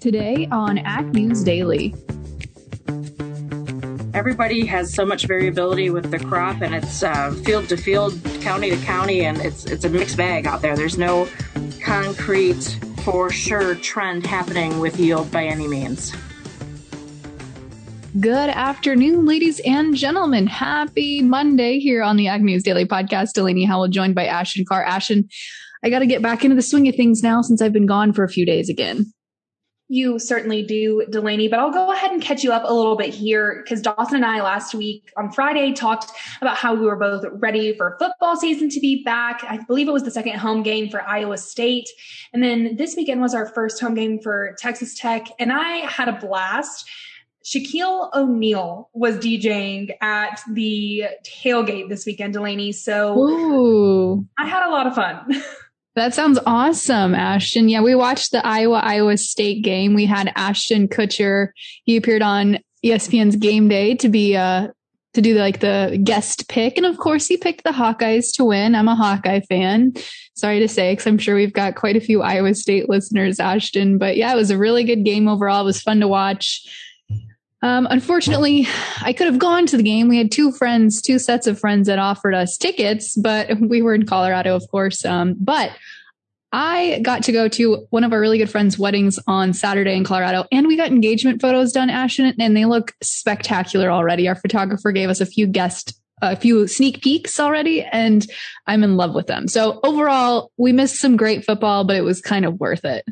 Today on Ag News Daily. Everybody has so much variability with the crop, and it's uh, field to field, county to county, and it's it's a mixed bag out there. There's no concrete, for sure trend happening with yield by any means. Good afternoon, ladies and gentlemen. Happy Monday here on the Ag News Daily Podcast. Delaney Howell joined by Ashton Carr. Ashton, I got to get back into the swing of things now since I've been gone for a few days again. You certainly do, Delaney, but I'll go ahead and catch you up a little bit here because Dawson and I last week on Friday talked about how we were both ready for football season to be back. I believe it was the second home game for Iowa State. And then this weekend was our first home game for Texas Tech. And I had a blast. Shaquille O'Neal was DJing at the tailgate this weekend, Delaney. So Ooh. I had a lot of fun. That sounds awesome, Ashton. Yeah, we watched the Iowa Iowa State game. We had Ashton Kutcher. He appeared on ESPN's Game Day to be uh to do like the guest pick, and of course he picked the Hawkeyes to win. I'm a Hawkeye fan. Sorry to say, because I'm sure we've got quite a few Iowa State listeners, Ashton. But yeah, it was a really good game overall. It was fun to watch. Um, unfortunately, I could have gone to the game. We had two friends, two sets of friends that offered us tickets, but we were in Colorado, of course. Um, but I got to go to one of our really good friends' weddings on Saturday in Colorado, and we got engagement photos done, Ashton, and they look spectacular already. Our photographer gave us a few guest a few sneak peeks already and I'm in love with them. So overall, we missed some great football, but it was kind of worth it.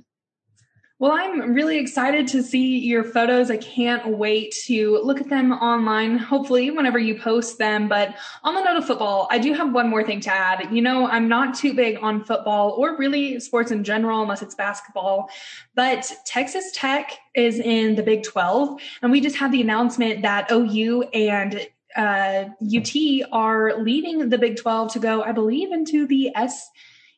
Well, I'm really excited to see your photos. I can't wait to look at them online, hopefully, whenever you post them. But on the note of football, I do have one more thing to add. You know, I'm not too big on football or really sports in general, unless it's basketball. But Texas Tech is in the Big 12, and we just had the announcement that OU and uh, UT are leaving the Big 12 to go, I believe, into the S.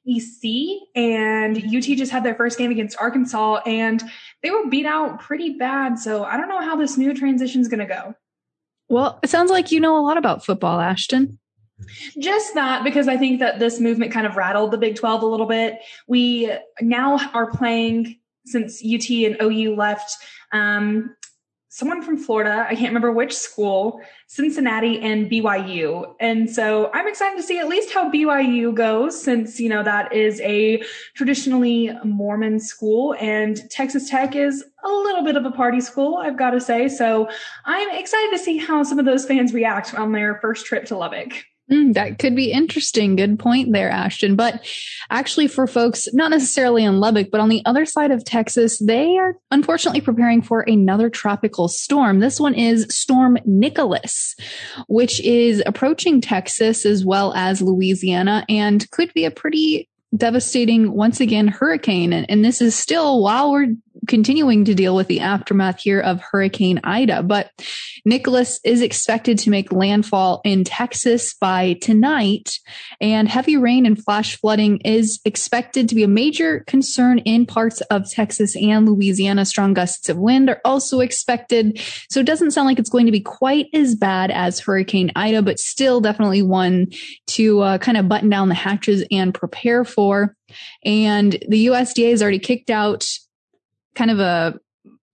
EC and UT just had their first game against Arkansas and they were beat out pretty bad. So I don't know how this new transition is going to go. Well, it sounds like you know a lot about football, Ashton. Just that, because I think that this movement kind of rattled the Big 12 a little bit. We now are playing since UT and OU left. Um, someone from Florida, I can't remember which school, Cincinnati and BYU. And so I'm excited to see at least how BYU goes since, you know, that is a traditionally Mormon school and Texas Tech is a little bit of a party school, I've got to say. So I'm excited to see how some of those fans react on their first trip to Lubbock. Mm, that could be interesting. Good point there, Ashton. But actually, for folks not necessarily in Lubbock, but on the other side of Texas, they are unfortunately preparing for another tropical storm. This one is Storm Nicholas, which is approaching Texas as well as Louisiana and could be a pretty devastating, once again, hurricane. And, and this is still while we're continuing to deal with the aftermath here of Hurricane Ida. But Nicholas is expected to make landfall in Texas by tonight, and heavy rain and flash flooding is expected to be a major concern in parts of Texas and Louisiana. Strong gusts of wind are also expected. So it doesn't sound like it's going to be quite as bad as Hurricane Ida, but still definitely one to uh, kind of button down the hatches and prepare for. And the USDA has already kicked out kind of a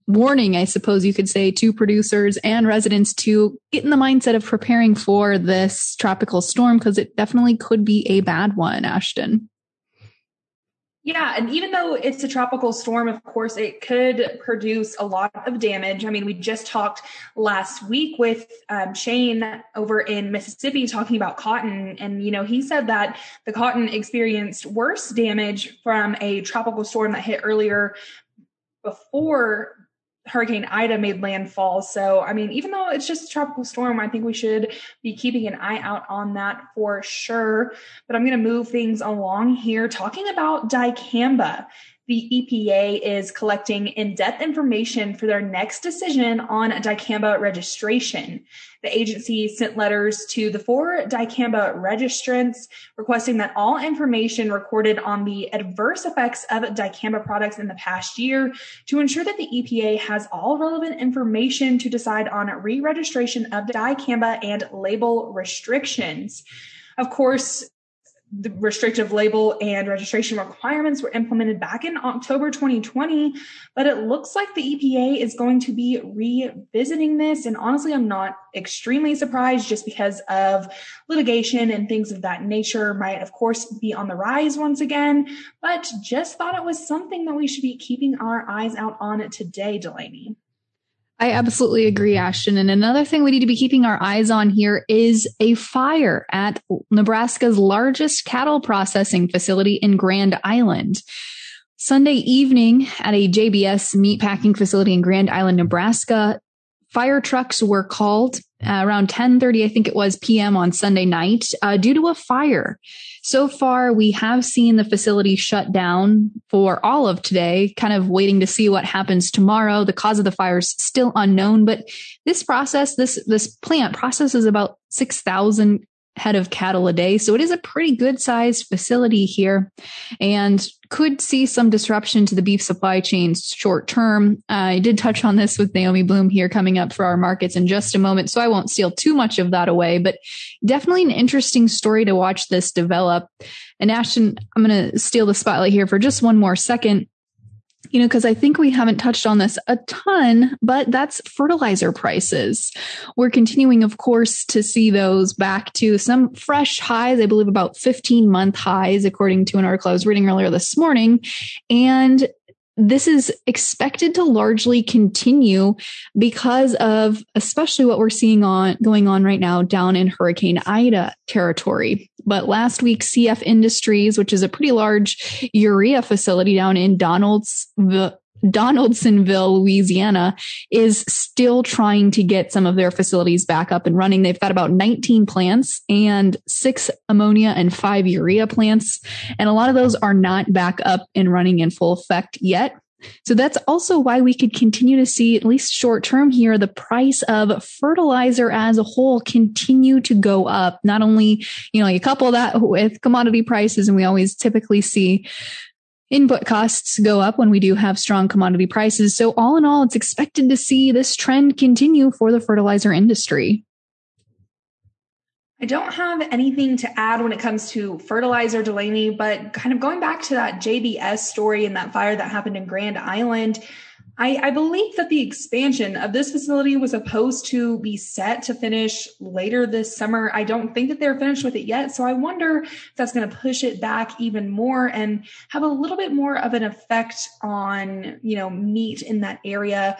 warning, I suppose you could say, to producers and residents to get in the mindset of preparing for this tropical storm because it definitely could be a bad one, Ashton. Yeah, and even though it's a tropical storm, of course, it could produce a lot of damage. I mean, we just talked last week with um, Shane over in Mississippi talking about cotton. And, you know, he said that the cotton experienced worse damage from a tropical storm that hit earlier before Hurricane Ida made landfall. So, I mean, even though it's just a tropical storm, I think we should be keeping an eye out on that for sure. But I'm going to move things along here talking about dicamba the EPA is collecting in depth information for their next decision on dicamba registration. The agency sent letters to the four dicamba registrants requesting that all information recorded on the adverse effects of dicamba products in the past year to ensure that the EPA has all relevant information to decide on re registration of dicamba and label restrictions. Of course, the restrictive label and registration requirements were implemented back in October 2020, but it looks like the EPA is going to be revisiting this. And honestly, I'm not extremely surprised just because of litigation and things of that nature might, of course, be on the rise once again, but just thought it was something that we should be keeping our eyes out on today, Delaney. I absolutely agree, Ashton. And another thing we need to be keeping our eyes on here is a fire at Nebraska's largest cattle processing facility in Grand Island. Sunday evening at a JBS meatpacking facility in Grand Island, Nebraska, fire trucks were called uh, around 10:30 I think it was p.m. on Sunday night uh, due to a fire. So far we have seen the facility shut down for all of today, kind of waiting to see what happens tomorrow. The cause of the fire is still unknown, but this process this this plant processes about 6,000 head of cattle a day. So it is a pretty good sized facility here and could see some disruption to the beef supply chains short term. I did touch on this with Naomi Blohm here coming up for our markets in just a moment. So I won't steal too much of that away, but definitely an interesting story to watch this develop. And Ashton, I'm going to steal the spotlight here for just one more second you know, because I think we haven't touched on this a ton, but that's fertilizer prices. We're continuing, of course, to see those back to some fresh highs. I believe about 15 month highs, according to an article I was reading earlier this morning. And this is expected to largely continue because of especially what we're seeing on going on right now down in Hurricane Ida territory. But last week, CF Industries, which is a pretty large urea facility down in Donalds, Donaldsonville, Louisiana, is still trying to get some of their facilities back up and running. They've got about 19 plants and six ammonia and five urea plants. And a lot of those are not back up and running in full effect yet. So that's also why we could continue to see, at least short term here, the price of fertilizer as a whole continue to go up. Not only, you know, you couple that with commodity prices, and we always typically see input costs go up when we do have strong commodity prices. So all in all, it's expected to see this trend continue for the fertilizer industry. I don't have anything to add when it comes to fertilizer, Delaney, but kind of going back to that JBS story and that fire that happened in Grand Island, I, I, believe that the expansion of this facility was supposed to be set to finish later this summer. I don't think that they're finished with it yet. So I wonder if that's going to push it back even more and have a little bit more of an effect on, you know, meat in that area.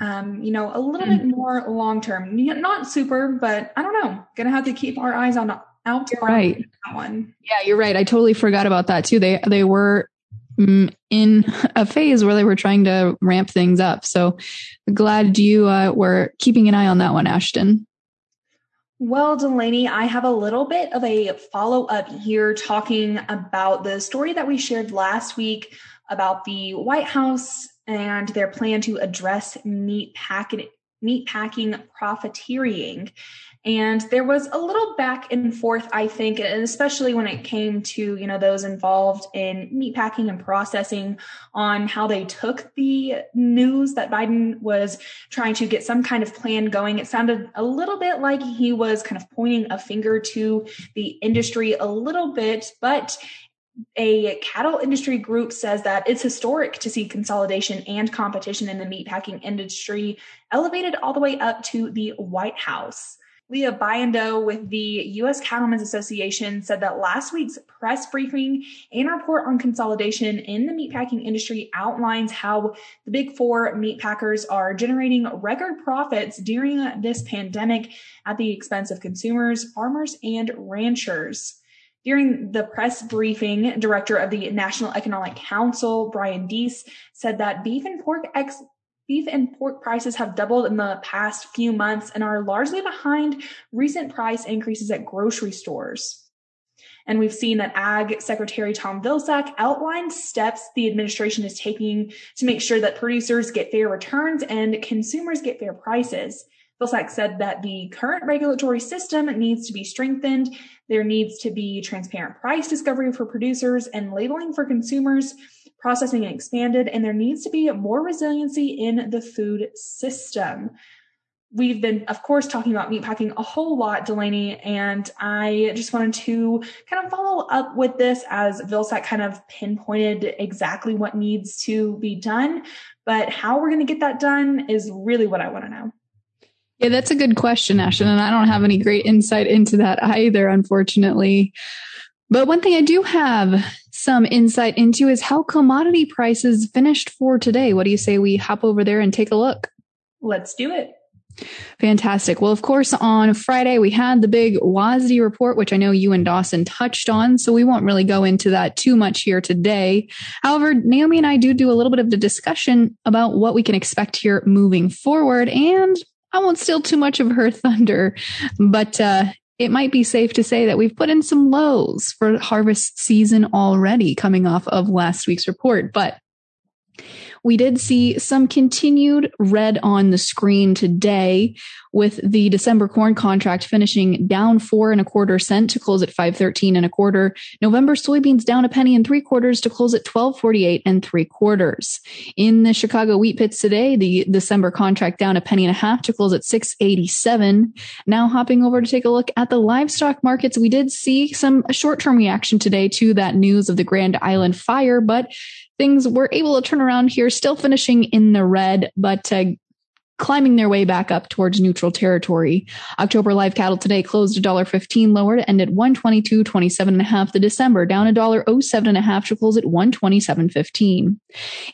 Um, you know, a little mm-hmm. bit more long term, not super, but I don't know. Gonna have to keep our eyes on out. right. That one. Yeah, you're right. I totally forgot about that too. They they were Mm, in a phase where they were trying to ramp things up. So glad you uh, were keeping an eye on that one, Ashton. Well, Delaney, I have a little bit of a follow up here talking about the story that we shared last week about the White House and their plan to address meat packing meat packing profiteering. And there was a little back and forth, I think, and especially when it came to, you know, those involved in meatpacking and processing on how they took the news that Biden was trying to get some kind of plan going. It sounded a little bit like he was kind of pointing a finger to the industry a little bit, but a cattle industry group says that it's historic to see consolidation and competition in the meatpacking industry elevated all the way up to the White House. Lia Biondo with the U.S. Cattlemen's Association said that last week's press briefing and report on consolidation in the meatpacking industry outlines how the big four meatpackers are generating record profits during this pandemic at the expense of consumers, farmers, and ranchers. During the press briefing, director of the National Economic Council, Brian Deese, said that beef and pork ex- Beef and pork prices have doubled in the past few months and are largely behind recent price increases at grocery stores. And we've seen that Ag Secretary Tom Vilsack outlined steps the administration is taking to make sure that producers get fair returns and consumers get fair prices. Vilsack said that the current regulatory system needs to be strengthened. There needs to be transparent price discovery for producers and labeling for consumers processing expanded, and there needs to be more resiliency in the food system. we've been, of course, talking about meatpacking a whole lot, Delaney, and I just wanted to kind of follow up with this as Vilsack kind of pinpointed exactly what needs to be done. But how we're going to get that done is really what I want to know. Yeah, that's a good question, Ashton. And I don't have any great insight into that either, unfortunately. But one thing I do have some insight into is how commodity prices finished for today. What do you say we hop over there and take a look? Let's do it. Fantastic. Well, of course, on Friday, we had the big WASDE report, which I know you and Dawson touched on. So we won't really go into that too much here today. However, Naomi and I do do a little bit of the discussion about what we can expect here moving forward. And I won't steal too much of her thunder, but uh, it might be safe to say that we've put in some lows for harvest season already coming off of last week's report. But we did see some continued red on the screen today with the December corn contract finishing down four and a quarter cent to close at 513 and a quarter. November soybeans down a penny and three quarters to close at 1248 and three quarters. In the Chicago wheat pits today, the December contract down a penny and a half to close at 687. Now hopping over to take a look at the livestock markets, we did see some short-term reaction today to that news of the Grand Island fire, but things were able to turn around here, still finishing in the red, but uh, climbing their way back up towards neutral territory. October live cattle today closed $1.15 lower to end at 122.27 and a half. The December down $1.07 and a half to close at 127.15.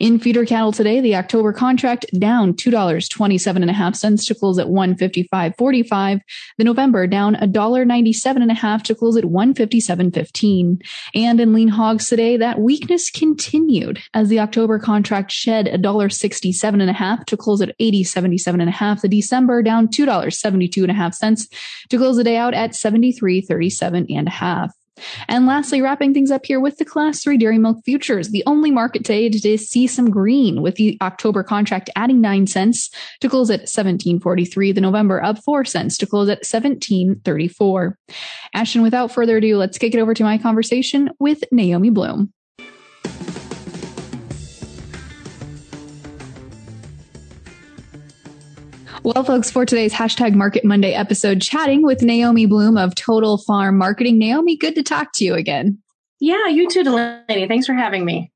In feeder cattle today, the October contract down $2.27 and a half cents to close at 155.45. The November down $1.97 and a half to close at 157.15. And in lean hogs today, that weakness continued as the October contract shed $1.67 and a half to close at 87 77 and a half. The December down $2.72 and a half cents to close the day out at 73.37 and a half. And lastly, wrapping things up here with the class three dairy milk futures, the only market today to see some green with the October contract adding nine cents to close at 1743. The November up four cents to close at 1734. Ashton, without further ado, let's kick it over to my conversation with Naomi Blohm. Well, folks, for today's hashtag Market Monday episode, chatting with Naomi Blohm of Total Farm Marketing. Naomi, good to talk to you again. Yeah, you too, Delaney. Thanks for having me.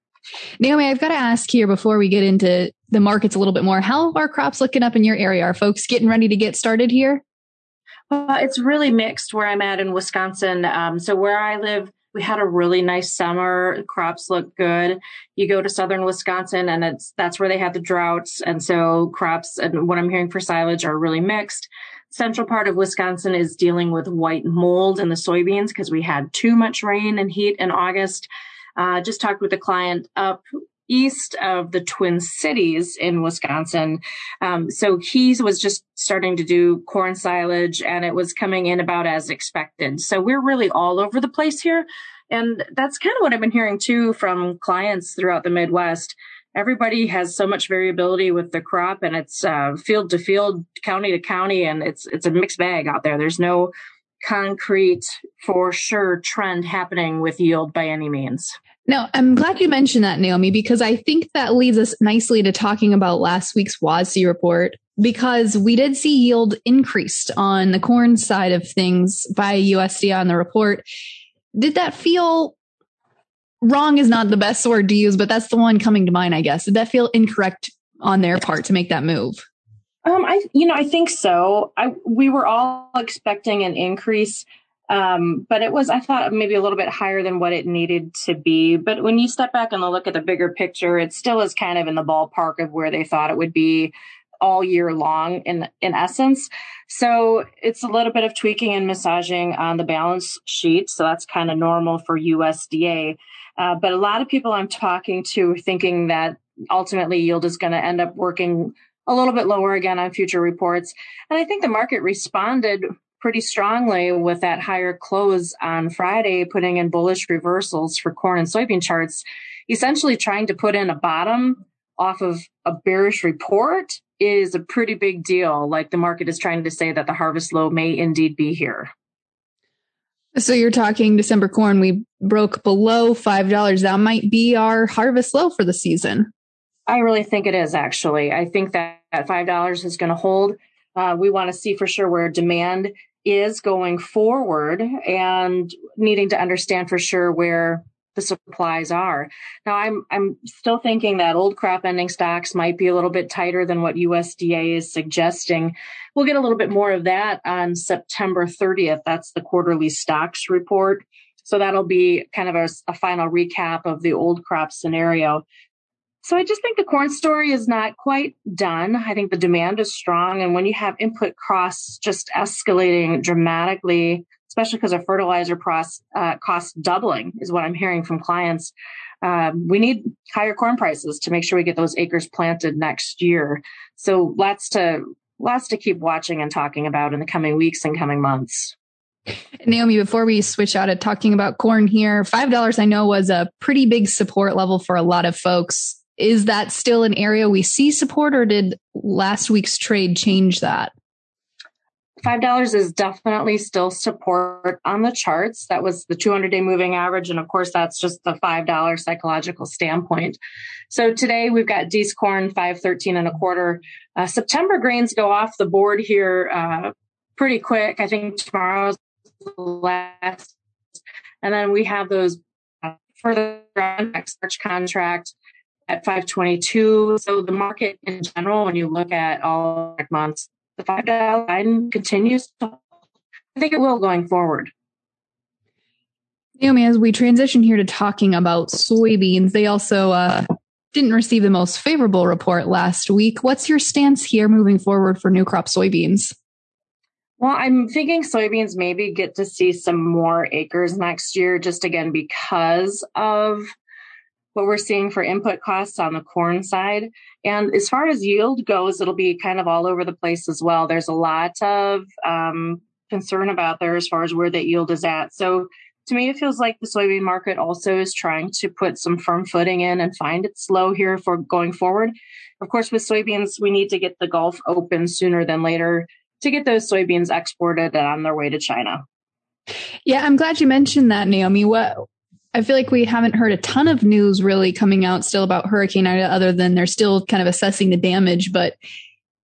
Naomi, I've got to ask here before we get into the markets a little bit more. How are crops looking up in your area? Are folks getting ready to get started here? Uh, it's really mixed where I'm at in Wisconsin. Um, so where I live, we had a really nice summer. Crops look good. You go to southern Wisconsin and it's that's where they had the droughts. And so crops and what I'm hearing for silage are really mixed. Central part of Wisconsin is dealing with white mold in the soybeans because we had too much rain and heat in August. Uh, just talked with a client up east of the Twin Cities in Wisconsin. Um, so he was just starting to do corn silage and it was coming in about as expected. So we're really all over the place here. And that's kind of what I've been hearing too from clients throughout the Midwest. Everybody has so much variability with the crop and it's uh, field to field, county to county, and it's it's a mixed bag out there. There's no concrete for sure trend happening with yield by any means. Now, I'm glad you mentioned that, Naomi, because I think that leads us nicely to talking about last week's WASDE report because we did see yield increased on the corn side of things by USDA on the report. Did that feel wrong is not the best word to use, but that's the one coming to mind, I guess. Did that feel incorrect on their part to make that move? Um, I, you know, I think so. I, we were all expecting an increase. Um, but it was, I thought, maybe a little bit higher than what it needed to be. But when you step back and look at the bigger picture, it still is kind of in the ballpark of where they thought it would be all year long in in essence. So it's a little bit of tweaking and massaging on the balance sheet. So that's kind of normal for USDA. Uh, but a lot of people I'm talking to thinking that ultimately yield is going to end up working a little bit lower again on future reports. And I think the market responded pretty strongly with that higher close on Friday, putting in bullish reversals for corn and soybean charts, essentially trying to put in a bottom off of a bearish report is a pretty big deal. Like the market is trying to say that the harvest low may indeed be here. So you're talking December corn, we broke below $5. That might be our harvest low for the season. I really think it is actually. I think that $5 is going to hold Uh, we want to see for sure where demand is going forward and needing to understand for sure where the supplies are. Now I'm I'm still thinking that old crop ending stocks might be a little bit tighter than what USDA is suggesting. We'll get a little bit more of that on September 30th. That's the quarterly stocks report. So that'll be kind of a, a final recap of the old crop scenario. So I just think the corn story is not quite done. I think the demand is strong. And when you have input costs just escalating dramatically, especially because of fertilizer costs, uh, cost doubling is what I'm hearing from clients. Um, we need higher corn prices to make sure we get those acres planted next year. So lots to lots to keep watching and talking about in the coming weeks and coming months. Naomi, before we switch out of talking about corn here, five dollars I know was a pretty big support level for a lot of folks. Is that still an area we see support, or did last week's trade change that? $5 is definitely still support on the charts. That was the 200 day moving average. And of course, that's just the $5 psychological standpoint. So today we've got Dees corn, 513 and a quarter. Uh, September grains go off the board here, uh, pretty quick. I think tomorrow's the last. And then we have those uh, further on next March contract at 522. So the market in general, when you look at all months, the five dollar line continues to, I think it will going forward. Naomi, as we transition here to talking about soybeans, they also uh, didn't receive the most favorable report last week. What's your stance here moving forward for new crop soybeans? Well, I'm thinking soybeans maybe get to see some more acres next year, just again because of what we're seeing for input costs on the corn side. And as far as yield goes, it'll be kind of all over the place as well. There's a lot of um, concern about there as far as where that yield is at. So to me, it feels like the soybean market also is trying to put some firm footing in and find its low here for going forward. Of course, with soybeans, we need to get the Gulf open sooner than later to get those soybeans exported and on their way to China. Yeah, I'm glad you mentioned that, Naomi. What I feel like we haven't heard a ton of news really coming out still about Hurricane Ida, other than they're still kind of assessing the damage. But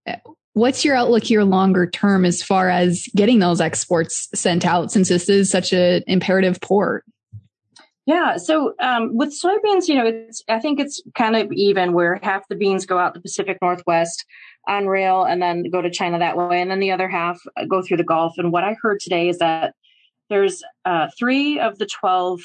uh, what's your outlook here longer term as far as getting those exports sent out since this is such an imperative port? Yeah, so um, with soybeans, you know, it's I think it's kind of even where half the beans go out the Pacific Northwest on rail and then go to China that way, and then the other half go through the Gulf. And what I heard today is that there's uh, three of the 12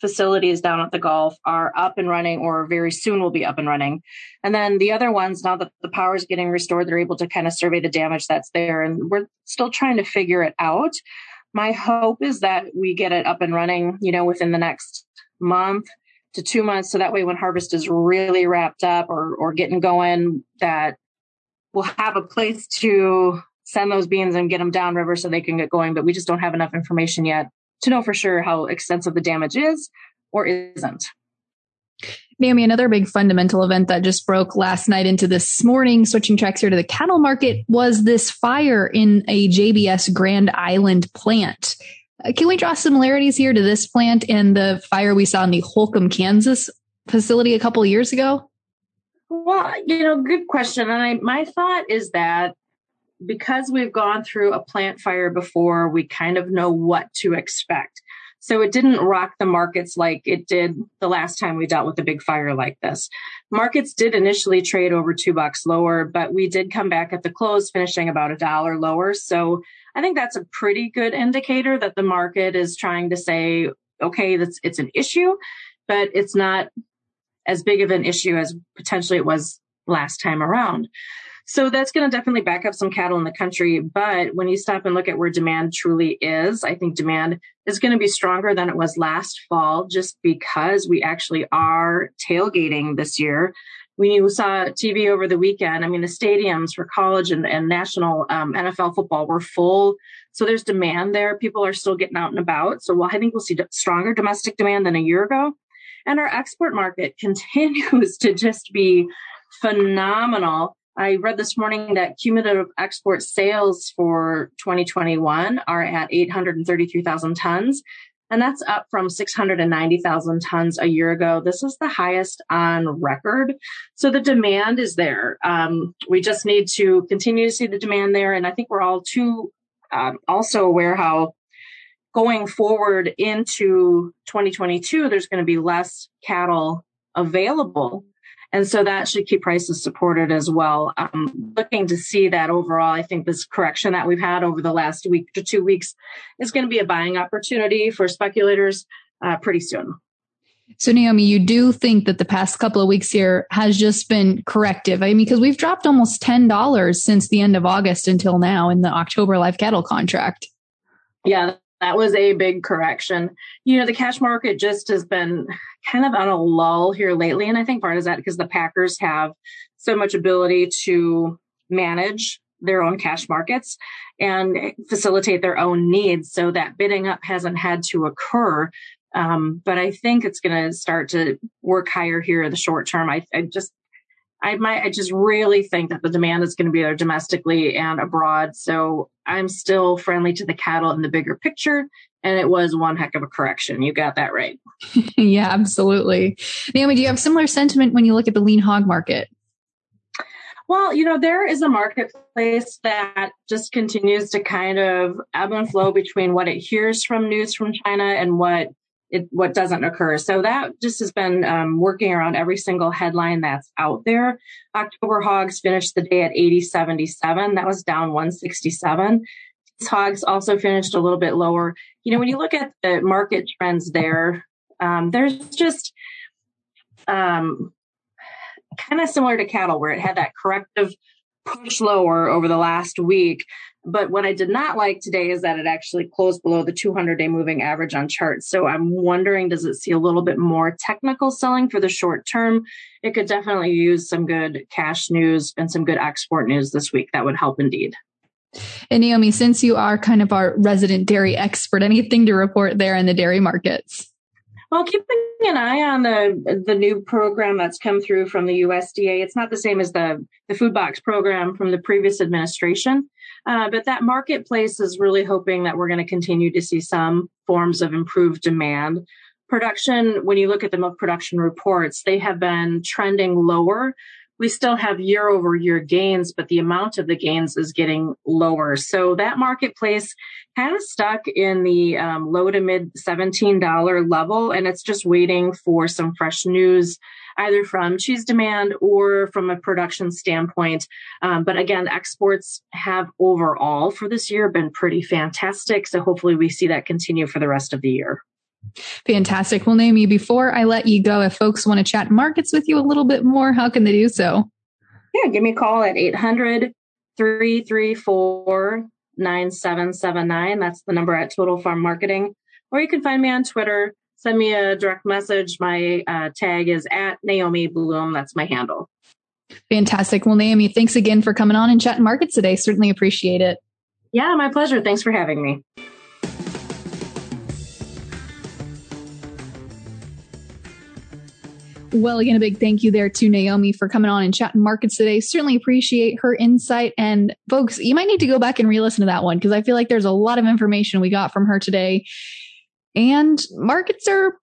facilities down at the Gulf are up and running or very soon will be up and running. And then the other ones, now that the power is getting restored, they're able to kind of survey the damage that's there. And we're still trying to figure it out. My hope is that we get it up and running, you know, within the next month to two months. So that way when harvest is really wrapped up or, or getting going, that we'll have a place to send those beans and get them downriver so they can get going. But we just don't have enough information yet to know for sure how extensive the damage is or isn't. Naomi, another big fundamental event that just broke last night into this morning, switching tracks here to the cattle market, was this fire in a JBS Grand Island plant. Uh, can we draw similarities here to this plant and the fire we saw in the Holcomb, Kansas facility a couple years ago? Well, you know, good question. And I, my thought is that because we've gone through a plant fire before, we kind of know what to expect. So it didn't rock the markets like it did the last time we dealt with a big fire like this. Markets did initially trade over two bucks lower, but we did come back at the close, finishing about a dollar lower. So I think that's a pretty good indicator that the market is trying to say, okay, that's, it's an issue, but it's not as big of an issue as potentially it was last time around. So that's going to definitely back up some cattle in the country. But when you stop and look at where demand truly is, I think demand is going to be stronger than it was last fall just because we actually are tailgating this year. You saw TV over the weekend, I mean, the stadiums for college and, and national um, NFL football were full. So there's demand there. People are still getting out and about. So well, I think we'll see stronger domestic demand than a year ago. And our export market continues to just be phenomenal. I read this morning that cumulative export sales for 2021 are at 833,000 tons. and that's up from 690,000 tons a year ago. This is the highest on record. So the demand is there. Um, we just need to continue to see the demand there. And I think we're all too um, also aware how going forward into 2022, there's going to be less cattle available and so that should keep prices supported as well. I'm looking to see that overall. I think this correction that we've had over the last week to two weeks is going to be a buying opportunity for speculators uh, pretty soon. So, Naomi, you do think that the past couple of weeks here has just been corrective? I mean, because we've dropped almost $10 since the end of August until now in the October live cattle contract. Yeah, that was a big correction. You know, the cash market just has been kind of on a lull here lately. And I think part of that because the Packers have so much ability to manage their own cash markets and facilitate their own needs. So that bidding up hasn't had to occur. Um, but I think it's going to start to work higher here in the short term. I, I just I might, I just really think that the demand is going to be there domestically and abroad. So I'm still friendly to the cattle in the bigger picture. And it was one heck of a correction. You got that right. yeah, absolutely. Naomi, do you have similar sentiment when you look at the lean hog market? Well, you know, there is a marketplace that just continues to kind of ebb and flow between what it hears from news from China and what it, what doesn't occur. So that just has been um, working around every single headline that's out there. October hogs finished the day at 80.77. That was down 167. Hogs also finished a little bit lower. You know, when you look at the market trends there, um, there's just um, kind of similar to cattle where it had that corrective push lower over the last week. But what I did not like today is that it actually closed below the 200 day moving average on charts. So I'm wondering, does it see a little bit more technical selling for the short term? It could definitely use some good cash news and some good export news this week. That would help indeed. And Naomi, since you are kind of our resident dairy expert, anything to report there in the dairy markets? Well, keeping an eye on the the new program that's come through from the USDA. It's not the same as the the food box program from the previous administration, uh, but that marketplace is really hoping that we're going to continue to see some forms of improved demand. Production, when you look at the milk production reports, they have been trending lower we still have year over year gains, but the amount of the gains is getting lower. So that marketplace kind of stuck in the um, low to mid $17 level, and it's just waiting for some fresh news, either from cheese demand or from a production standpoint. Um, but again, exports have overall for this year been pretty fantastic. So hopefully we see that continue for the rest of the year. Fantastic. Well, Naomi, before I let you go, if folks want to chat markets with you a little bit more, how can they do so? Yeah, give me a call at 800 334 9779. That's the number at Total Farm Marketing. Or you can find me on Twitter. Send me a direct message. My uh, tag is at Naomi Blohm. That's my handle. Fantastic. Well, Naomi, thanks again for coming on and chatting markets today. Certainly appreciate it. Yeah, my pleasure. Thanks for having me. Well, again, a big thank you there to Naomi for coming on and chatting markets today. Certainly appreciate her insight. And folks, you might need to go back and re listen to that one because I feel like there's a lot of information we got from her today. And markets are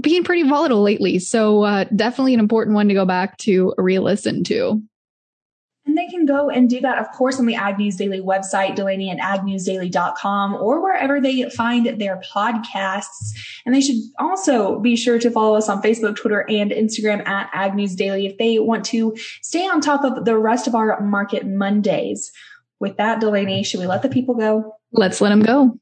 being pretty volatile lately. So, uh, definitely an important one to go back to re listen to. And they can go and do that, of course, on the Ag News Daily website, Delaney at agnewsdaily.com, or wherever they find their podcasts. And they should also be sure to follow us on Facebook, Twitter, and Instagram at Ag News Daily if they want to stay on top of the rest of our Market Mondays. With that, Delaney, should we let the people go? Let's let them go.